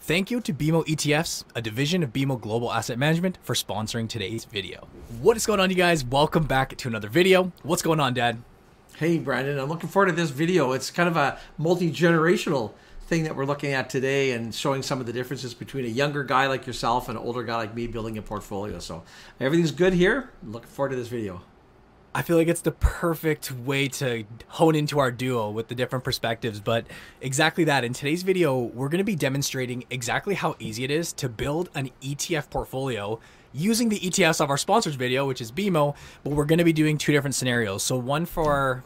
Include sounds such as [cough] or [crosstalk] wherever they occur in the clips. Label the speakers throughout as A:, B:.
A: Thank you to BMO ETFs, a division of BMO Global Asset Management, for sponsoring today's video. What is going on, you guys? Welcome back to another video. What's going on, Dad?
B: Hey, Brandon. I'm looking forward to this video. It's kind of a multi generational thing that we're looking at today and showing some of the differences between a younger guy like yourself and an older guy like me building a portfolio. So everything's good here. Looking forward to this video.
A: I feel like it's the perfect way to hone into our duo with the different perspectives. But exactly that. In today's video, we're going to be demonstrating exactly how easy it is to build an ETF portfolio using the ETFs of our sponsors video, which is BMO. But we're going to be doing two different scenarios. So one for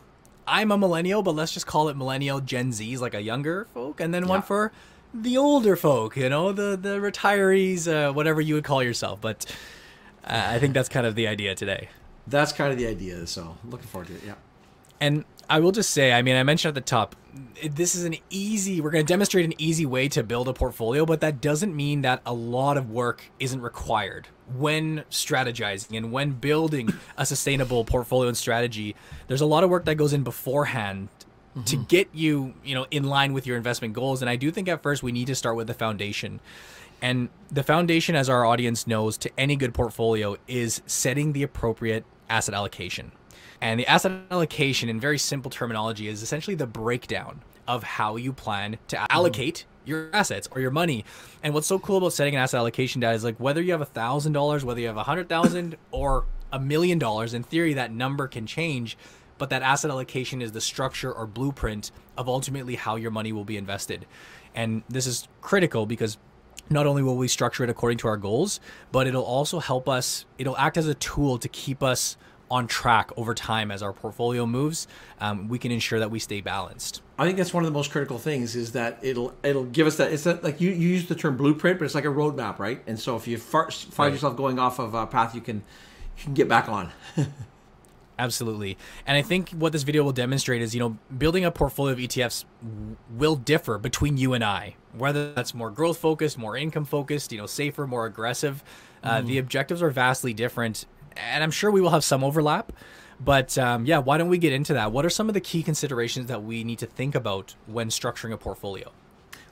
A: I'm a millennial, but let's just call it millennial Gen Zs, like a younger folk, and then yeah. one for the older folk, you know, the the retirees, uh, whatever you would call yourself. But uh, I think that's kind of the idea today
B: that's kind of the idea. So looking forward to it. Yeah.
A: And I will just say, I mean, I mentioned at the top, this is an easy, we're going to demonstrate an easy way to build a portfolio, but that doesn't mean that a lot of work isn't required when strategizing and when building [laughs] a sustainable portfolio and strategy. There's a lot of work that goes in beforehand mm-hmm. to get you, you know, in line with your investment goals. And I do think at first we need to start with the foundation. And the foundation, as our audience knows, to any good portfolio is setting the appropriate asset allocation. And the asset allocation, in very simple terminology, is essentially the breakdown of how you plan to mm-hmm. allocate your assets or your money. And what's so cool about setting an asset allocation data is like whether you have a thousand dollars, whether you have a hundred thousand [laughs] or a million dollars, in theory that number can change, but that asset allocation is the structure or blueprint of ultimately how your money will be invested. And this is critical because not only will we structure it according to our goals, but it'll also help us, it'll act as a tool to keep us on track over time as our portfolio moves. Um, we can ensure that we stay balanced.
B: I think that's one of the most critical things is that it'll it'll give us that it's that like you, you use the term blueprint, but it's like a roadmap, right? And so if you find right. yourself going off of a path, you can you can get back on. [laughs]
A: Absolutely. And I think what this video will demonstrate is, you know, building a portfolio of ETFs will differ between you and I, whether that's more growth focused, more income focused, you know, safer, more aggressive. Uh, mm. The objectives are vastly different. And I'm sure we will have some overlap. But um, yeah, why don't we get into that? What are some of the key considerations that we need to think about when structuring a portfolio?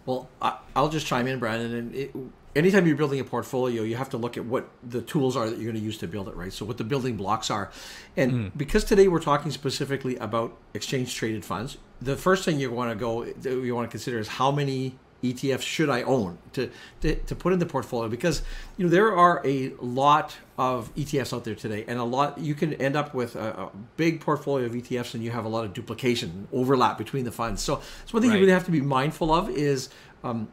B: Well, I, will just chime in, Brandon. And it, anytime you're building a portfolio, you have to look at what the tools are that you're going to use to build it, right? So what the building blocks are. And mm. because today we're talking specifically about exchange traded funds, the first thing you want to go you want to consider is how many ETFs should I own to, to, to put in the portfolio because you know there are a lot of ETFs out there today and a lot you can end up with a, a big portfolio of ETFs and you have a lot of duplication overlap between the funds so so one thing right. you really have to be mindful of is um,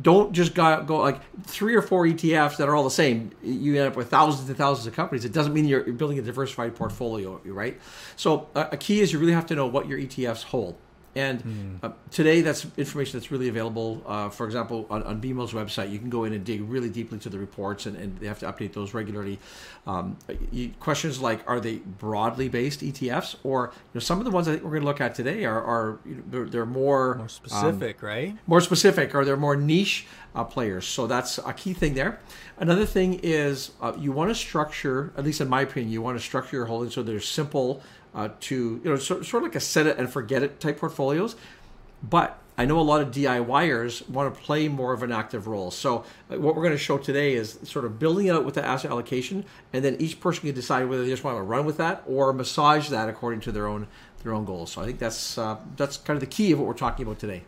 B: don't just go, go like three or four ETFs that are all the same. You end up with thousands and thousands of companies. It doesn't mean you're, building a diversified portfolio, right? So a key is you really have to know what your ETFs hold. And mm. uh, today, that's information that's really available. Uh, for example, on, on BMO's website, you can go in and dig really deeply into the reports, and, and they have to update those regularly. Um, you, questions like, are they broadly based ETFs, or you know, some of the ones that we're going to look at today are, are you know, they're, they're, more
A: more specific, um, right?
B: More specific, or they're more niche uh, players. So that's a key thing there. Another thing is uh, you want to structure, at least in my opinion, you want to structure your holdings so they're simple uh, to you know sort, sort of like a set it and forget it type portfolios. But I know a lot of DIYers want to play more of an active role. So uh, what we're going to show today is sort of building it out with the asset allocation, and then each person can decide whether they just want to run with that or massage that according to their own their own goals. So I think that's uh, that's kind of the key of what we're talking about today.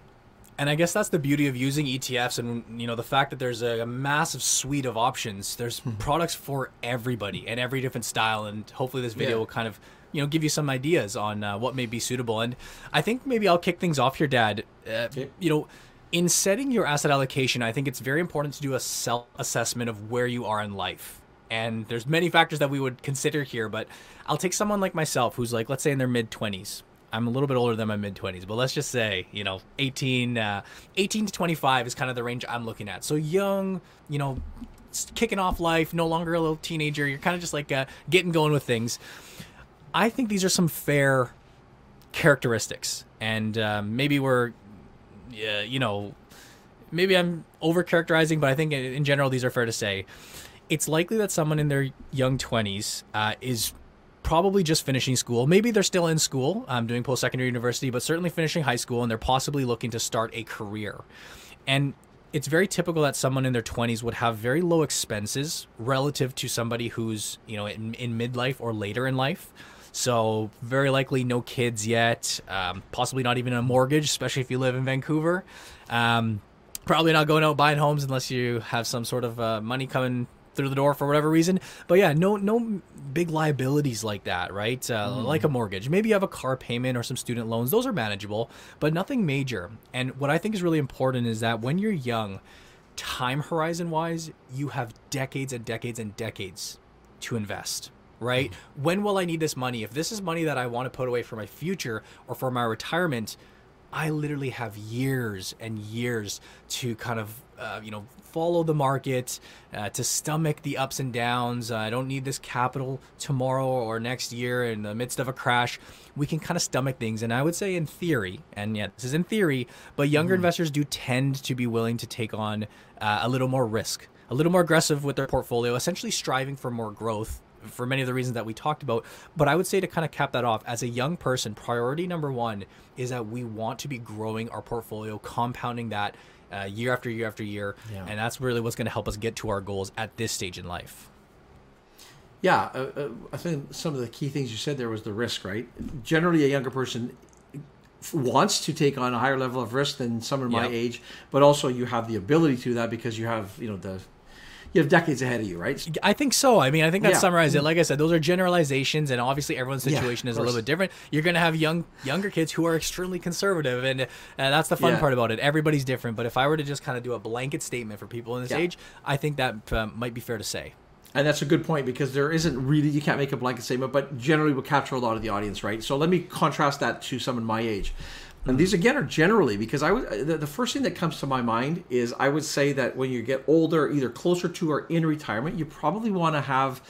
A: And I guess that's the beauty of using ETFs, and you know the fact that there's a, a massive suite of options. There's hmm. products for everybody and every different style, and hopefully this video yeah. will kind of you know give you some ideas on uh, what may be suitable. And I think maybe I'll kick things off here, Dad. Uh, okay. You know, in setting your asset allocation, I think it's very important to do a self assessment of where you are in life. And there's many factors that we would consider here, but I'll take someone like myself who's like, let's say in their mid 20s. I'm a little bit older than my mid 20s, but let's just say, you know, 18, uh, 18 to 25 is kind of the range I'm looking at. So young, you know, kicking off life, no longer a little teenager. You're kind of just like uh, getting going with things. I think these are some fair characteristics, and um, maybe we're, uh, you know, maybe I'm over characterizing, but I think in general these are fair to say. It's likely that someone in their young 20s uh, is probably just finishing school. Maybe they're still in school, um, doing post secondary university, but certainly finishing high school, and they're possibly looking to start a career. And it's very typical that someone in their 20s would have very low expenses relative to somebody who's you know in, in midlife or later in life so very likely no kids yet um, possibly not even a mortgage especially if you live in vancouver um, probably not going out buying homes unless you have some sort of uh, money coming through the door for whatever reason. But yeah, no no big liabilities like that, right? Uh, mm. Like a mortgage. Maybe you have a car payment or some student loans. Those are manageable, but nothing major. And what I think is really important is that when you're young, time horizon wise, you have decades and decades and decades to invest. Right? Mm. When will I need this money? If this is money that I want to put away for my future or for my retirement, I literally have years and years to kind of, uh, you know, follow the market, uh, to stomach the ups and downs. Uh, I don't need this capital tomorrow or next year in the midst of a crash. We can kind of stomach things. And I would say, in theory, and yet this is in theory, but younger mm-hmm. investors do tend to be willing to take on uh, a little more risk, a little more aggressive with their portfolio, essentially striving for more growth for many of the reasons that we talked about. But I would say to kind of cap that off, as a young person, priority number one is that we want to be growing our portfolio, compounding that uh, year after year after year, yeah. and that's really what's going to help us get to our goals at this stage in life.
B: Yeah, uh, uh, I think some of the key things you said there was the risk, right? Generally, a younger person wants to take on a higher level of risk than someone yep. my age, but also you have the ability to do that because you have you know the you have decades ahead of you, right?
A: I think so. I mean, I think that yeah. summarizes it. Like I said, those are generalizations, and obviously everyone's situation yeah, is a little bit different. You're going to have young younger kids who are extremely conservative, and, and that's the fun yeah. part about it. Everybody's different. But if I were to just kind of do a blanket statement for people in this age, I think that um, might be fair to say.
B: And that's a good point because there isn't really you can't make a blanket statement, but generally will capture a lot of the audience, right? So let me contrast that to someone my age. And these again are generally because I would the, the, first thing that comes to my mind is I would say that when you get older, either closer to or in retirement, you probably want to have.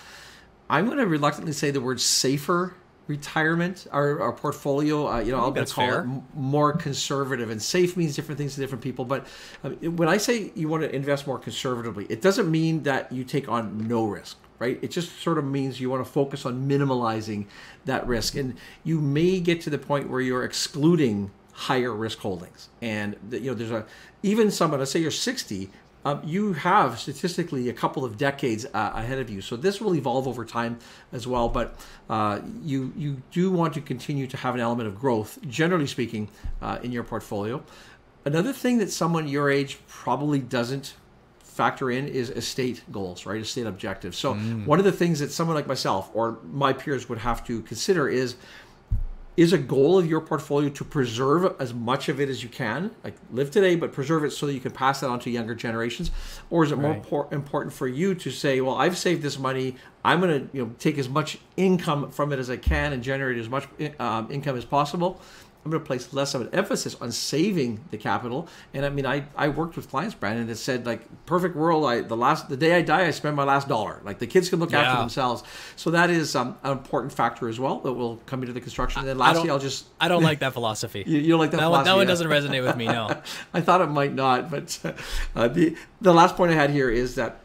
B: I'm going to reluctantly say the word safer retirement or, our portfolio. Uh, you know, I'll call fair. it more conservative. And safe means different things to different people. But uh, when I say you want to invest more conservatively, it doesn't mean that you take on no risk right? It just sort of means you want to focus on minimalizing that risk. And you may get to the point where you're excluding higher risk holdings. And you know, there's a even someone. Let's say you're 60. Um, you have statistically a couple of decades uh, ahead of you, so this will evolve over time as well. But uh, you you do want to continue to have an element of growth, generally speaking, uh, in your portfolio. Another thing that someone your age probably doesn't factor in is estate goals, right? Estate objectives. So mm. one of the things that someone like myself or my peers would have to consider is is a goal of your portfolio to preserve as much of it as you can like live today but preserve it so that you can pass that on to younger generations or is it more right. important for you to say well i've saved this money i'm going to you know take as much income from it as i can and generate as much um, income as possible I'm going to place less of an emphasis on saving the capital. And I mean, I, I worked with clients, Brandon, that said like perfect world. I the last the day I die, I spend my last dollar. Like the kids can look yeah. after themselves. So that is um, an important factor as well that will come into the construction. And then lastly, I'll just
A: I don't like that [laughs] philosophy.
B: You, you don't like that.
A: That
B: one,
A: that one doesn't resonate with me. No, [laughs]
B: I thought it might not, but uh, the the last point I had here is that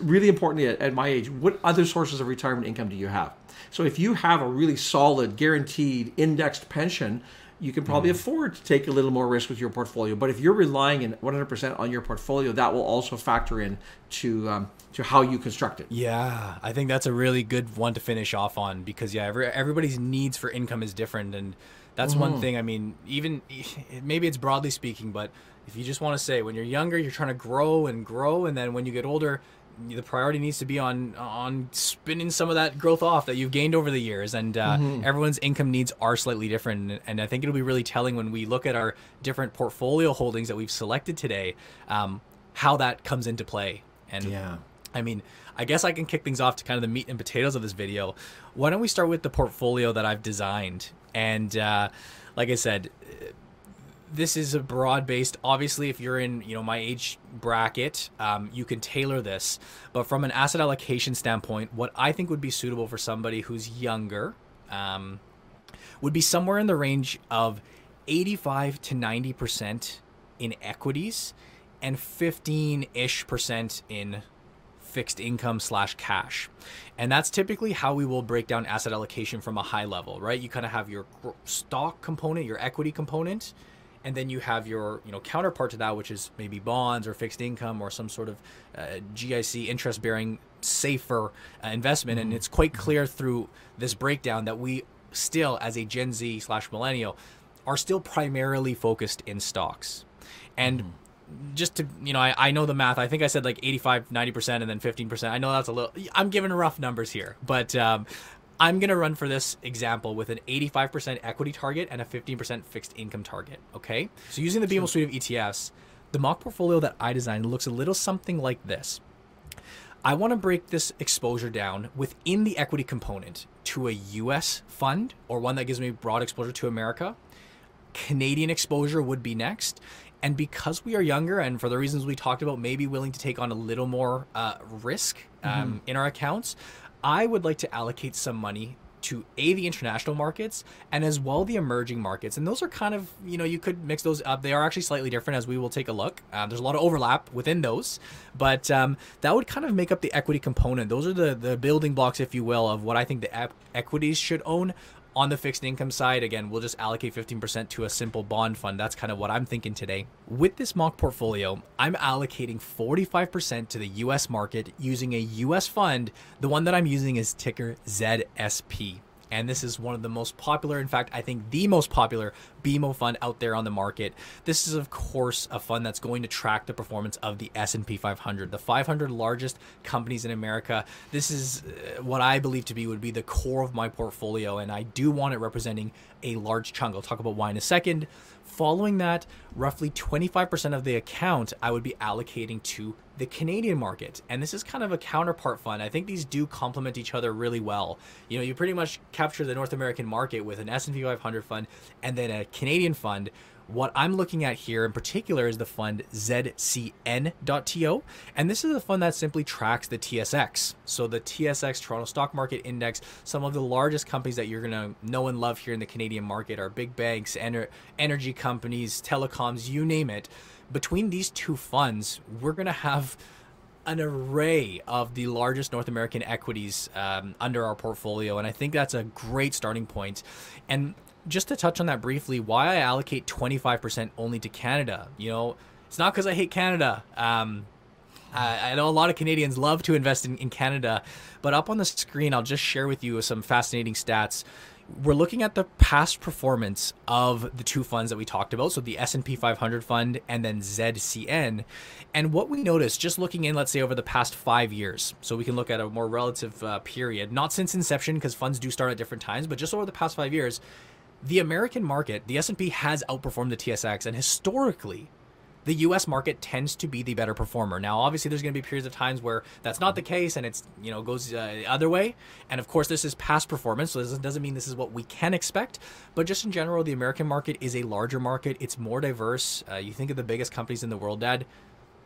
B: really importantly at, at my age, what other sources of retirement income do you have? So if you have a really solid, guaranteed, indexed pension you can probably mm. afford to take a little more risk with your portfolio. But if you're relying in 100% on your portfolio, that will also factor in to um, to how you construct it.
A: Yeah, I think that's a really good one to finish off on because yeah, every, everybody's needs for income is different, and that's mm. one mm-hmm. thing. I mean, even [laughs] maybe it's broadly speaking, but if you just want to say when you're younger, you're trying to grow and grow, and then when you get older, the priority needs to be on on spinning some of that growth off that you've gained over the years. And uh, mm-hmm. everyone's income needs are slightly different. And i think it'll be really telling when we look at our different portfolio holdings that we've selected today um, how that comes into play. And yeah. I mean i guess i can kick things off to kind of the meat and potatoes of this video. Why don't we start with the portfolio that i've designed? And uh, like i said this is a broad based obviously if you're in you know my age bracket um, you can tailor this. But from an asset allocation standpoint what i think would be suitable for somebody who's younger um, would be somewhere in the range of 85 to 90 percent in equities and 15-ish percent in fixed income slash cash. And that's typically how we will break down asset allocation from a high level right? You kind of have your stock component your equity component and then you have your you know counterpart to that, which is maybe bonds or fixed income or some sort of uh, GIC interest bearing safer uh, investment. And it's quite clear through this breakdown that we still, as a Gen Z slash millennial, are still primarily focused in stocks. And just to you know I, I know the math i think i said like 85 90% and then 15% i know that's a little i'm giving rough numbers here but um, i'm going to run for this example with an 85% equity target and a 15% fixed income target okay so using the bmo suite of etfs the mock portfolio that i designed looks a little something like this I want to break this exposure down within the equity component to a US fund or one that gives me broad exposure to America. Canadian exposure would be next. And because we are younger, and for the reasons we talked about, maybe willing to take on a little more uh, risk um, mm-hmm. in our accounts, I would like to allocate some money to a the international markets and as well the emerging markets and those are kind of you know you could mix those up. They are actually slightly different as we will take a look. Uh, there's a lot of overlap within those but um, that would kind of make up the equity component. Those are the the building blocks if you will of what i think the equities should own on the fixed income side, again, we'll just allocate 15% to a simple bond fund. That's kind of what I'm thinking today. With this mock portfolio, I'm allocating 45% to the US market using a US fund. The one that I'm using is ticker ZSP and this is one of the most popular in fact i think the most popular bmo fund out there on the market. This is of course a fund that's going to track the performance of the s&p 500 the 500 largest companies in america. This is uh, what i believe to be would be the core of my portfolio and i do want it representing a large chunk. I'll talk about why in a second Following that, roughly 25% of the account I would be allocating to the Canadian market. And this is kind of a counterpart fund. I think these do complement each other really well. You know, you pretty much capture the North American market with an S&P 500 fund and then a Canadian fund what I'm looking at here in particular is the fund ZCN.TO. And this is a fund that simply tracks the TSX. So the TSX Toronto Stock Market Index, some of the largest companies that you're going to know and love here in the Canadian market are big banks, ener- energy companies, telecoms, you name it. Between these two funds, we're going to have an array of the largest North American equities um, under our portfolio. And I think that's a great starting point. And just to touch on that briefly, why I allocate 25% only to Canada. You know, it's not because I hate Canada. Um, I, I, know a lot of Canadians love to invest in, in Canada, but up on the screen, I'll just share with you some fascinating stats. We're looking at the past performance of the two funds that we talked about, so the S&P 500 fund and then ZCN. And what we noticed just looking in, let's say over the past five years, so we can look at a more relative uh, period, not since inception because funds do start at different times, but just over the past five years, the American market, the S&P has outperformed the TSX and historically the US market tends to be the better performer. Now, obviously there's going to be periods of times where that's not the case and it's, you know, goes uh, the other way. And of course, this is past performance, so this doesn't mean this is what we can expect, but just in general, the American market is a larger market. It's more diverse. Uh, you think of the biggest companies in the world, Dad,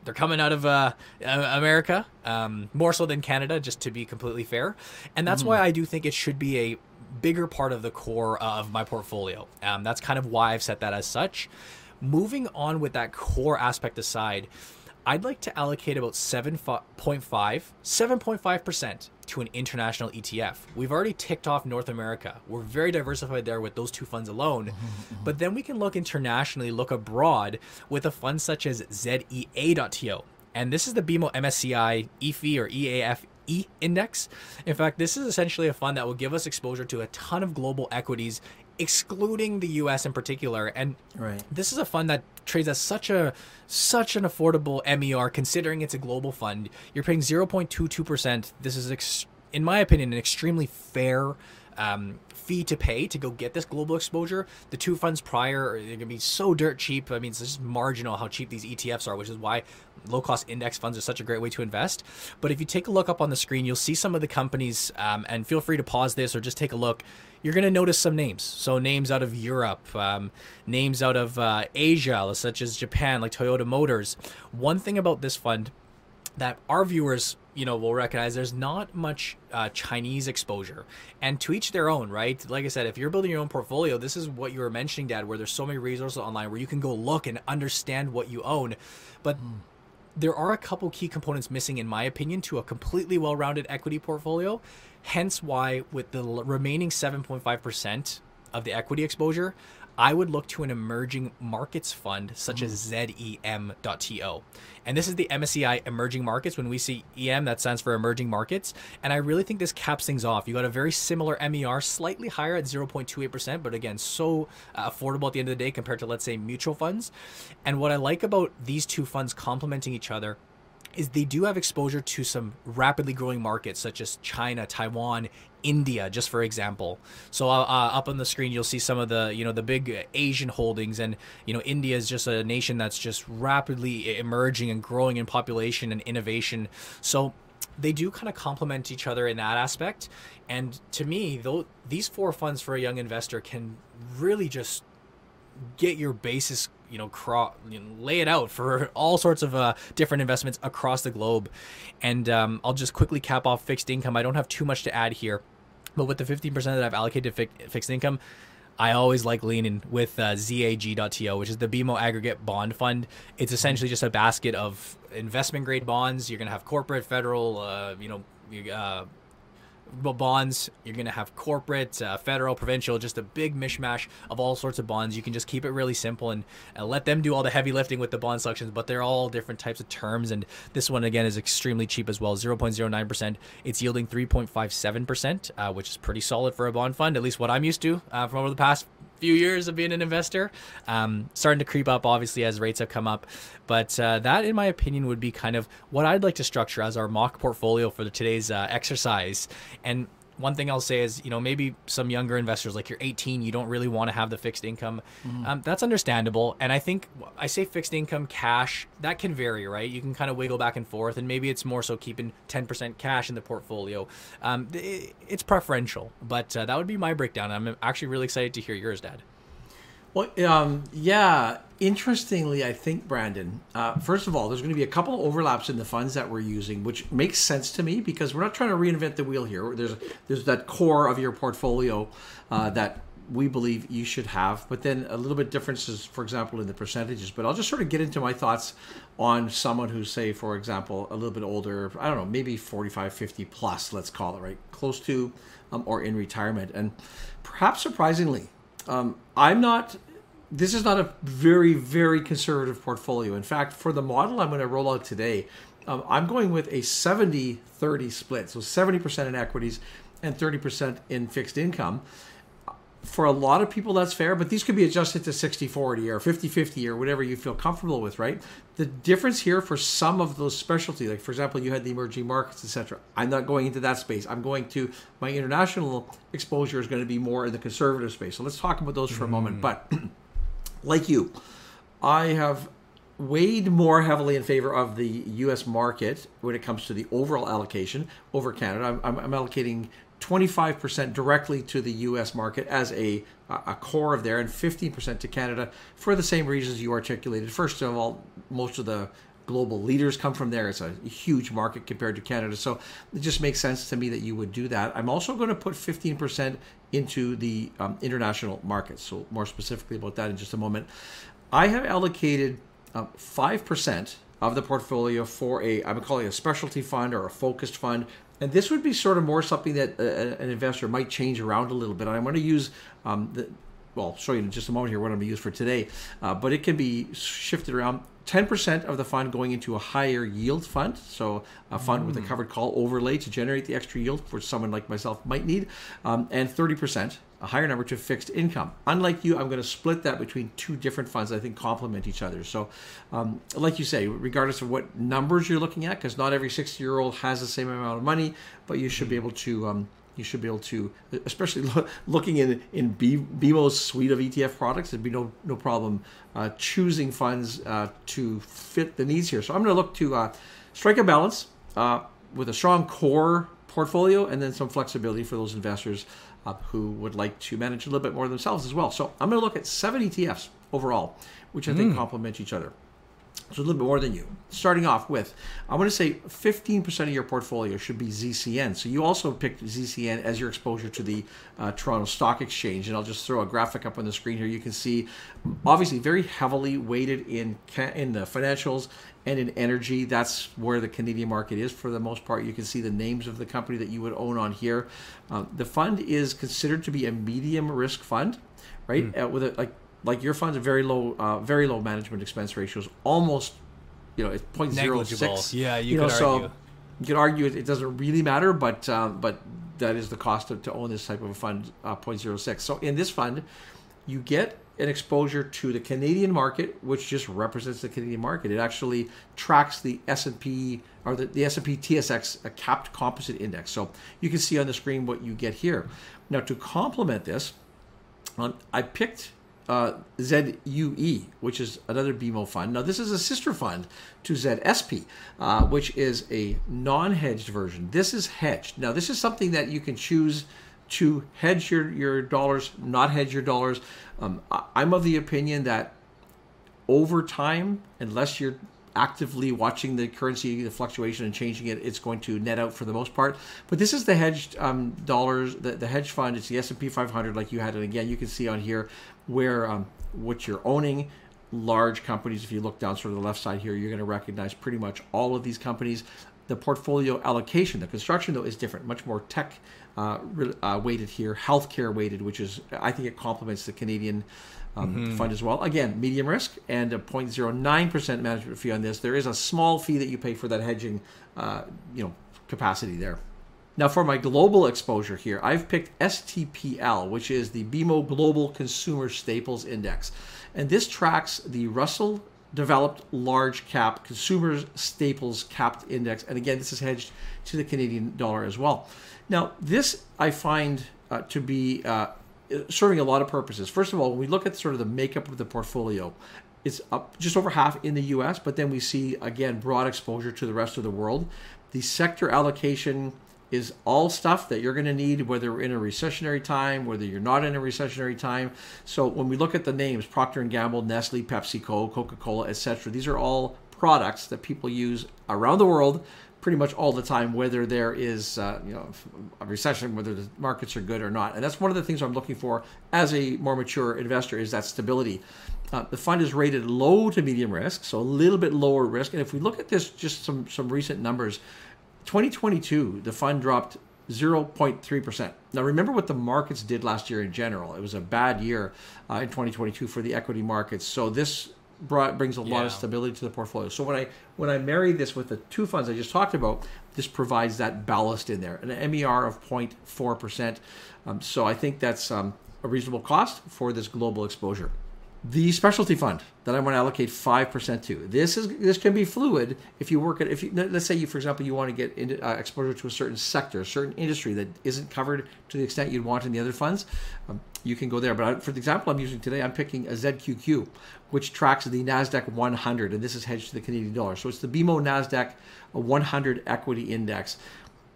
A: they're coming out of uh, America, um, more so than Canada, just to be completely fair. And that's mm. why I do think it should be a bigger part of the core of my portfolio. Um, that's kind of why I've set that as such. Moving on with that core aspect aside, I'd like to allocate about 7.5 7.5% to an international ETF. We've already ticked off North America. We're very diversified there with those two funds alone. Mm-hmm. [laughs] But then we can look internationally, look abroad with a fund such as ZEA.TO. And this is the BMO MSCI EFI or EAF E index. In fact, this is essentially a fund that will give us exposure to a ton of global equities, excluding the US in particular. And right. this is a fund that trades at such a such an affordable MER considering it's a global fund. You're paying 0.22%. This is ex- in my opinion an extremely fair um, fee to pay to go get this global exposure. The two funds prior are going to be so dirt cheap. I mean, it's just marginal how cheap these ETFs are, which is why low cost index funds are such a great way to invest. But if you take a look up on the screen, you'll see some of the companies, um, and feel free to pause this or just take a look. You're going to notice some names. So, names out of Europe, um, names out of uh, Asia, such as Japan, like Toyota Motors. One thing about this fund that our viewers you know will recognize there's not much uh, chinese exposure. And to each their own right? Like i said if you're building your own portfolio this is what you were mentioning dad where there's so many resources online where you can go look and understand what you own. But mm. there are a couple key components missing in my opinion to a completely well-rounded equity portfolio. Hence why with the remaining 7.5% of the equity exposure I would look to an emerging markets fund such as ZEM.to. And this is the MSCI emerging markets. When we see EM, that stands for emerging markets. And I really think this caps things off. You got a very similar MER, slightly higher at 0.28%, but again, so uh, affordable at the end of the day compared to, let's say, mutual funds. And what I like about these two funds complementing each other is they do have exposure to some rapidly growing markets such as China, Taiwan, India, just for example. So uh, uh, up on the screen, you'll see some of the you know the big Asian holdings, and you know India is just a nation that's just rapidly emerging and growing in population and innovation. So they do kind of complement each other in that aspect. And to me, though, these four funds for a young investor can really just get your basis you know, cro- you know, lay it out for all sorts of uh, different investments across the globe. And um, I'll just quickly cap off fixed income. I don't have too much to add here, but with the 15% that I've allocated to fi- fixed income, I always like leaning with uh, ZAG.to, which is the BMO Aggregate Bond Fund. It's essentially just a basket of investment grade bonds. You're going to have corporate, federal, uh, you know, uh, bonds. You're going to have corporate, uh, federal, provincial, just a big mishmash of all sorts of bonds. You can just keep it really simple and uh, let them do all the heavy lifting with the bond selections, but they're all different types of terms. And this one, again, is extremely cheap as well 0.09%. It's yielding 3.57%, uh, which is pretty solid for a bond fund, at least what I'm used to uh, from over the past few years of being an investor. Um, starting to creep up, obviously, as rates have come up. But uh, that, in my opinion, would be kind of what I'd like to structure as our mock portfolio for today's uh, exercise. And one thing I'll say is, you know, maybe some younger investors, like you're 18, you don't really want to have the fixed income. Mm-hmm. Um, that's understandable. And I think I say fixed income, cash, that can vary, right? You can kind of wiggle back and forth, and maybe it's more so keeping 10% cash in the portfolio. Um, it, it's preferential, but uh, that would be my breakdown. I'm actually really excited to hear yours, Dad.
B: Well, um, yeah. Interestingly, I think Brandon. Uh, first of all, there's going to be a couple of overlaps in the funds that we're using, which makes sense to me because we're not trying to reinvent the wheel here. There's there's that core of your portfolio uh, that we believe you should have, but then a little bit differences, for example, in the percentages. But I'll just sort of get into my thoughts on someone who's, say, for example, a little bit older. I don't know, maybe 45, 50 plus. Let's call it right, close to um, or in retirement, and perhaps surprisingly um, I'm not. This is not a very very conservative portfolio. In fact, for the model I'm going to roll out today, um, I'm going with a 70-30 split. So 70% in equities and 30% in fixed income for a lot of people that's fair but these could be adjusted to 60-40 or 50-50 or whatever you feel comfortable with right the difference here for some of those specialty like for example you had the emerging markets etc i'm not going into that space i'm going to my international exposure is going to be more in the conservative space so let's talk about those for a moment mm. but [clears throat] like you i have weighed more heavily in favor of the U.S. market when it comes to the overall allocation over Canada. I'm, I'm allocating 25% directly to the US market as a, a core of there, and 15% to Canada for the same reasons you articulated. First of all, most of the global leaders come from there. It's a huge market compared to Canada. So it just makes sense to me that you would do that. I'm also going to put 15% into the um, international markets. So, more specifically about that in just a moment. I have allocated uh, 5% of the portfolio for a, I'm calling it a specialty fund or a focused fund and this would be sort of more something that a, an investor might change around a little bit. And I'm going to use um, the, well, I'll show you in just a moment here what I'm going to use for today, uh, but it can be shifted around. 10% of the fund going into a higher yield fund, so a fund mm. with a mm. covered call overlay to generate the extra yield, which someone like myself might need, um, and 30% a higher number to fixed income. Unlike you, I'm going to split that between two different funds I think complement each other. So, um, like you say, regardless of what numbers you're looking at, because not every 60 year old has the same amount of money, but you should be able to. Um, you should be able to, especially [laughs] lo- looking in in B- BMO's suite of ETF products, there'd be no no problem uh, choosing funds uh, to fit the needs here. So I'm going to look to uh, strike a balance uh, with a strong core portfolio and then some flexibility for those investors uh, who would like to manage a little bit more themselves as well. So I'm going to look at seven ETFs overall, which I think mm. complement each other. So a little bit more than you. Starting off with, I want to say 15% of your portfolio should be ZCN. So you also picked ZCN as your exposure to the uh, Toronto Stock Exchange. And I'll just throw a graphic up on the screen here. You can see, obviously, very heavily weighted in in the financials and in energy. That's where the Canadian market is for the most part. You can see the names of the company that you would own on here. Uh, the fund is considered to be a medium risk fund right? Mm. Uh, with a, like like your fund's a very low, uh, very low management expense ratios, almost, you know, it's 0.06.
A: Yeah, you
B: know,
A: could
B: so
A: argue.
B: you could argue it, it doesn't really matter, but um, but that is the cost of, to own this type of a fund, uh, 0.06. So in this fund, you get an exposure to the Canadian market, which just represents the Canadian market. It actually tracks the S&P or the, the S&P TSX a capped composite index. So you can see on the screen what you get here. Now to complement this, um, I picked uh, ZUE, which is another BMO fund. Now, this is a sister fund to ZSP, uh, which is a non hedged version. This is hedged. Now, this is something that you can choose to hedge your, your dollars, not hedge your dollars. Um, I'm of the opinion that over time, unless you're actively watching the currency, the fluctuation, and changing it, it's going to net out for the most part. But this is the hedged um, dollars, the, the hedge fund. It's the S and P 500, like you had, and again, you can see on here where um, what you're owning. Large companies. If you look down sort of the left side here, you're going to recognize pretty much all of these companies. The portfolio allocation, the construction though, is different, much more tech uh, uh, weighted here, healthcare weighted, which is I think it complements the Canadian um, mm-hmm. fund as well. Again, medium risk and a 0.09% management fee on this. There is a small fee that you pay for that hedging, uh, you know, capacity there. Now, for my global exposure here, I've picked STPL, which is the BMO Global Consumer Staples Index. And this tracks the Russell Developed Large Cap Consumer Staples Capped Index. And again, this is hedged to the Canadian dollar as well. Now, this I find uh, to be uh, serving a lot of purposes. First of all, when we look at sort of the makeup of the portfolio, it's up just over half in the US, but then we see, again, broad exposure to the rest of the world. The sector allocation is all stuff that you're going to need whether we're in a recessionary time whether you're not in a recessionary time. So when we look at the names procter & gamble nestle pepsico coca-cola etc these are all products that people use around the world pretty much all the time whether there is uh, you know a recession whether the markets are good or not. And that's one of the things i'm looking for as a more mature investor is that stability. Uh, the fund is rated low to medium risk so a little bit lower risk. And if we look at this just some some recent numbers 2022, the fund dropped 0.3%. Now, remember what the markets did last year in general. It was a bad year uh, in 2022 for the equity markets. So this brought brings a yeah. lot of stability to the portfolio. So when I when I marry this with the two funds I just talked about, this provides that ballast in there, an MER of 0.4%. Um, so I think that's um, a reasonable cost for this global exposure the specialty fund that I want to allocate five percent to. This is this can be fluid if you work at if you let's say you for example you want to get into, uh, exposure to a certain sector, a certain industry that isn't covered to the extent you'd want in the other funds. Um, you can go there. But I, for the example I'm using today, I'm picking a ZQQ, which tracks the Nasdaq 100, and this is hedged to the Canadian dollar. So it's the BMO Nasdaq 100 equity index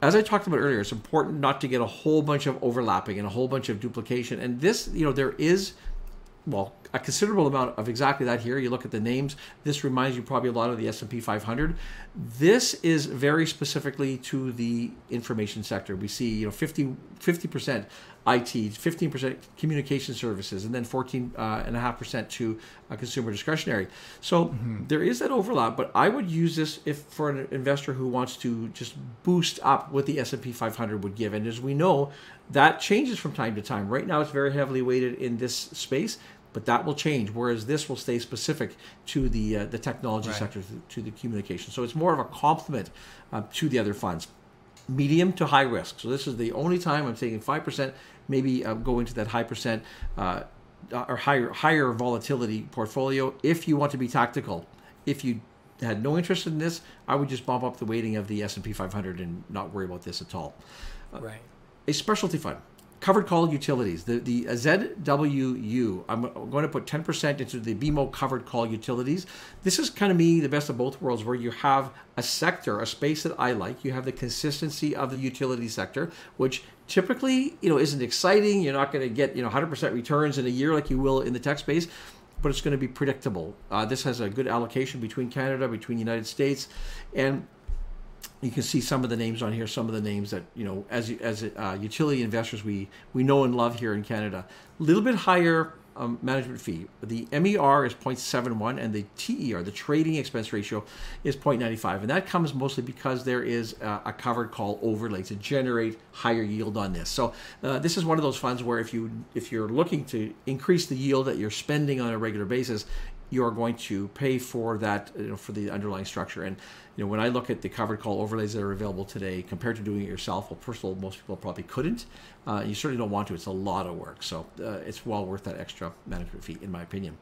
B: as I talked about earlier, it's important not to get a whole bunch of overlapping and a whole bunch of duplication. And this, you know, there is well, a considerable amount of exactly that here. You look at the names. This reminds you probably a lot of the S&P 500. This is very specifically to the information sector. We see, you know, 50 percent IT, 15% communication services, and then 14.5% uh, to uh, consumer discretionary. So mm-hmm. there is that overlap, but I would use this if for an investor who wants to just boost up what the S&P 500 would give. And as we know, that changes from time to time. Right now, it's very heavily weighted in this space but that will change. Whereas this will stay specific to the uh, the technology right. sector, to the communication. So it's more of a complement uh, to the other funds. Medium to high risk. So this is the only time I'm taking five percent, maybe uh, go into that high percent uh, or higher higher volatility portfolio. If you want to be tactical, if you had no interest in this, I would just bump up the weighting of the S and P 500 and not worry about this at all.
A: Uh.
B: A specialty fund covered call utilities. The the ZWU. I'm going to put 10% into the BMO covered call utilities. This is kind of me the best of both worlds, where you have a sector, a space that I like. You have the consistency of the utility sector, which typically you know isn't exciting. You're not going to get you know 100% returns in a year like you will in the tech space. But it's going to be predictable. Uh, this has a good allocation between Canada, between the United States, and you can see some of the names on here. Some of the names that you know, as as uh, utility investors, we we know and love here in Canada. A little bit higher um, management fee. The MER is 0.71 and the TER, the trading expense ratio, is 0.95. And that comes mostly because there is a, a covered call overlay to generate higher yield on this. So uh, this is one of those funds where if you if you're looking to increase the yield that you're spending on a regular basis, you're going to pay for that you know, for the underlying structure. And you know, when I look at the covered call overlays that are available today compared to doing it yourself, well, first of all, most people probably couldn't. Uh, you certainly don't want to. It's a lot of work, so uh, it's well worth that extra management fee, in my opinion.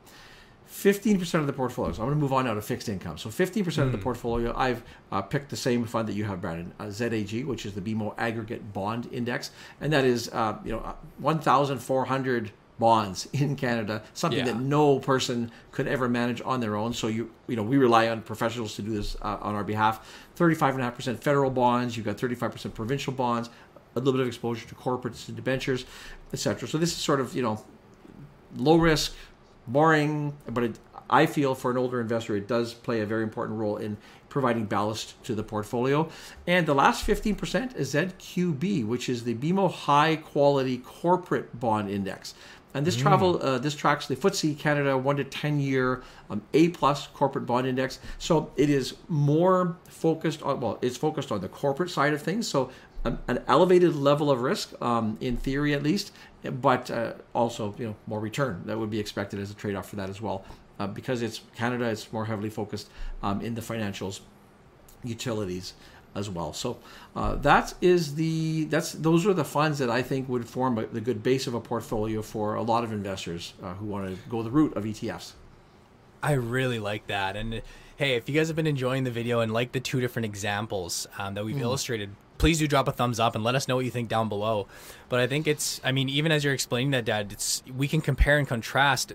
B: 15% of the portfolio. So I'm going to move on now to fixed income. So 15% mm. of the hmm. portfolio, I've uh, picked the same fund that you have, Brandon, uh, ZAG, which is the BMO Aggregate Bond Index, and that is uh, you know uh, 1,400 bonds [laughs] in Canada, something yeah. that no person could ever manage on their own. So you you know we rely on professionals to do this uh, on our behalf. 35.5% federal bonds. You've got 35% provincial bonds. A little bit of exposure to corporates and debentures, etc. So this is sort of you know low risk, boring, but it, I feel for an older investor it does play a very important role in providing ballast to the portfolio. And the last 15% is ZQB, which is the BMO High Quality Corporate Bond Index. And this mm. travel uh, this tracks the FTSE Canada one to ten year um, A plus corporate bond index. So it is more focused on well, it's focused on the corporate side of things. So an, an elevated level of risk, um, in theory at least, but uh, also you know more return that would be expected as a trade off for that as well. Uh, because it's Canada, it's more heavily focused um, in the financials, utilities, as well. So uh, that is the that's those are the funds that I think would form a, the good base of a portfolio for a lot of investors uh, who want to go the route of ETFs.
A: I really like that. And hey, if you guys have been enjoying the video and like the two different examples um, that we've mm. illustrated, please do drop a thumbs up and let us know what you think down below. But I think it's, I mean, even as you're explaining that, Dad, it's we can compare and contrast.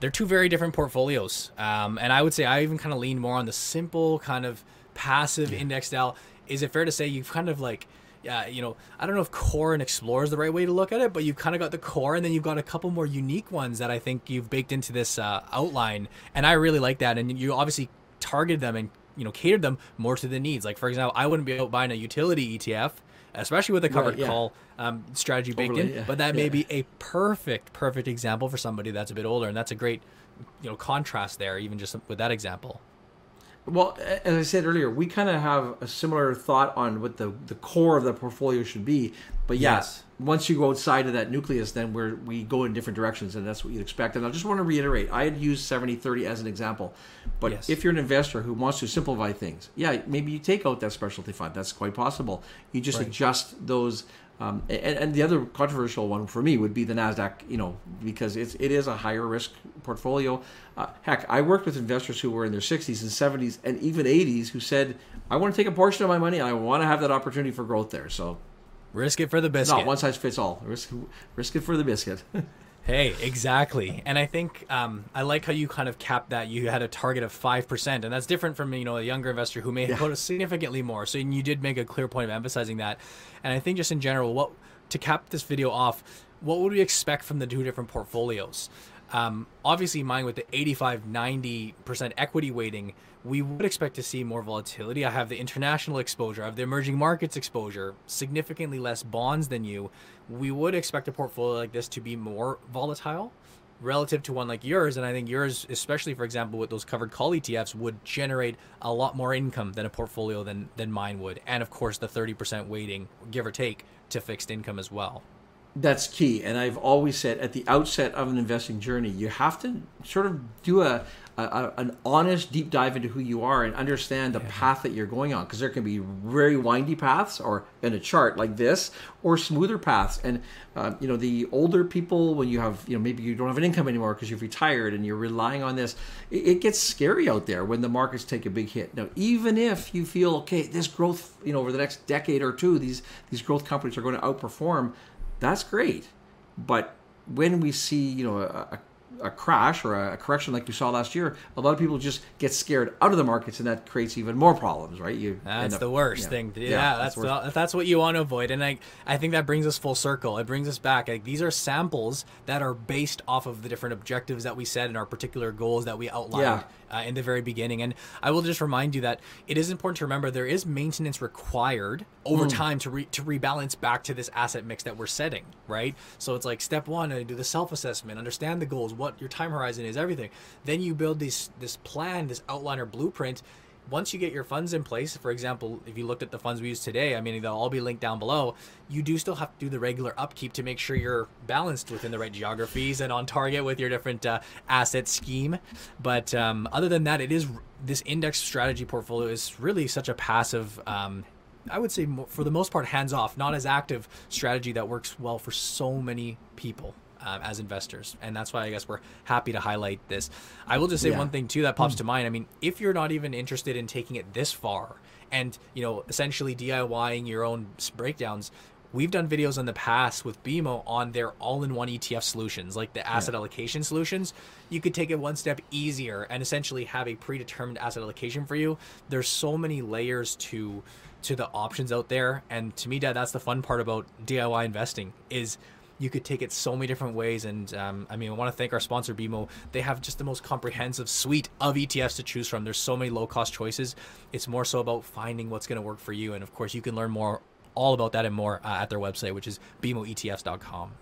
A: They're two very different portfolios, um, and I would say I even kind of lean more on the simple kind of passive yeah. index style. Is it fair to say you've kind of like yeah, you know, I don't know if core and explore is the right way to look at it, but you've kind of got the core, and then you've got a couple more unique ones that I think you've baked into this uh, outline, and I really like that. And you obviously targeted them and you know catered them more to the needs. Like for example, I wouldn't be out buying a utility ETF, especially with a covered right, yeah. call um, strategy baked Overly, in, yeah. but that may yeah. be a perfect, perfect example for somebody that's a bit older, and that's a great, you know, contrast there, even just with that example.
B: Well, as I said earlier, we kind of have a similar thought on what the, the core of the portfolio should be. But yes, once you go outside of that nucleus, then we we go in different directions, and that's what you'd expect. And I just want to reiterate, I had used 70 30 as an example. But yes. if you're an investor who wants to simplify things, yeah, maybe you take out that specialty fund. That's quite possible. You just right. adjust those um, and, and, the other controversial one for me would be the Nasdaq, you know, because it's it is a higher risk portfolio. Uh, heck, I worked with investors who were in their 60s and 70s and even 80s who said, "I want to take a portion of my money. and I want to have that opportunity for growth there." So,
A: risk it for the biscuit.
B: Not one size fits all. Risk risk it for the biscuit. [laughs]
A: Hey, exactly. And I think um, I like how you kind of capped that. You had a target of 5%, and that's different from, you know, a younger investor who may yeah. put significantly more. So you did make a clear point of emphasizing that. And I think just in general, what to cap this video off, what would we expect from the two different portfolios? Um, obviously, mine with the 85 90% equity weighting, we would expect to see more volatility. I have the international exposure, I have the emerging markets exposure, significantly less bonds than you. We would expect a portfolio like this to be more volatile relative to one like yours. And I think yours, especially for example, with those covered call ETFs, would generate a lot more income than a portfolio than, than mine would. And of course, the 30% weighting, give or take, to fixed income as well
B: that's key. And I've always said at the outset of an investing journey, you have to sort of do a, a an honest deep dive into who you are and understand the yeah. path that you're going on. Because there can be very windy paths, or in a chart like this, or smoother paths. And uh, you know, the older people, when you have, you know, maybe you don't have an income anymore because you've retired and you're relying on this, it, it gets scary out there when the markets take a big hit. Now, even if you feel okay, this growth, you know, over the next decade or two, these these growth companies are going to outperform that's great. But when we see, you know, a, a crash or a correction like we saw last year, a lot of people just get scared out of the markets, and that creates even more problems, right? You
A: that's
B: up,
A: the worst
B: yeah.
A: thing. Yeah,
B: Yeah,
A: that's
B: that's
A: the, that's what you want to avoid, and I I think that brings us full circle. It brings us back. Like these are samples that are based off of the different objectives that we set and our particular goals that we outlined uh, in the very beginning. And I will just remind you that it is important to remember there is maintenance required over
B: Hmm.
A: time to re- to rebalance back to this asset mix that we're setting, right? So it's like step one, uh, do the self assessment, understand the goals, what your time horizon is, everything. Then you build this this plan, this outline or blueprint. Once you get your funds in place, for example, if you looked at the funds we use today, I mean, they'll all be linked down below. You do still have to do the regular upkeep to make sure you're balanced within the right geographies and on target with your different uh, asset scheme. But um, other than that, it is this index strategy portfolio is really such a passive. Um, I would say for the most part hands off, not as active strategy that works well for so many people um, as investors, and that's why I guess we're happy to highlight this. I will just say
B: Yeah.
A: one thing too that pops to mind. I mean, if you're not even interested in taking it this far, and you know, essentially DIYing your own breakdowns. We've done videos in the past with BMO on their all-in-one ETF solutions, like the asset allocation solutions. You could take it one step easier and essentially have a predetermined asset allocation for you. There's so many layers to to the options out there, and to me, Dad, that's the fun part about DIY investing is you could take it so many different ways. And um, I mean, I want to thank our sponsor BMO. They have just the most comprehensive suite of ETFs to choose from. There's so many low cost choices. It's more so about finding what's going to work for you. And of course, you can learn more all about that and more uh, at their website, which is bmoetfs.com.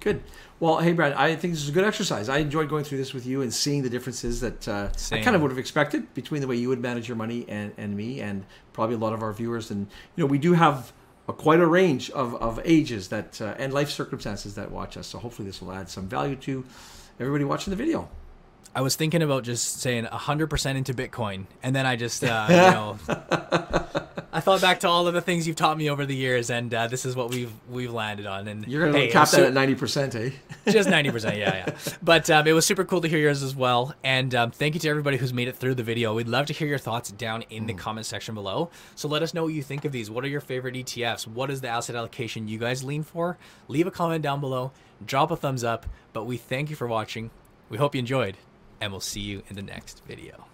B: Good. Well, hey, Brad, I think this is a good exercise. I enjoyed going through this with you and seeing the differences that uh, I kind of would have expected between the way you would manage your money and, and me, and probably a lot of our viewers. And, you know, we do have a, quite a range of, of ages that uh, and life circumstances that watch us. So hopefully this will add some value to everybody watching the video.
A: I was thinking about just saying 100% into Bitcoin. And then I just, uh, [laughs] you know, I thought back to all of the things you've taught me over the years, and uh, this is what we've we've landed on. And
B: You're going to
A: hey,
B: cap that at 90%, eh? [laughs]
A: just 90% yeah yeah. But um, it was super cool to hear yours as well and um, thank you to everybody who's made it through the video. We'd love to hear your thoughts down in the comment section below. So let us know what you think of these. What are your favorite etfs what is the asset allocation you guys lean for? Leave a comment down below. Drop a thumbs up but we thank you for watching. We hope you enjoyed and we'll see you in the next video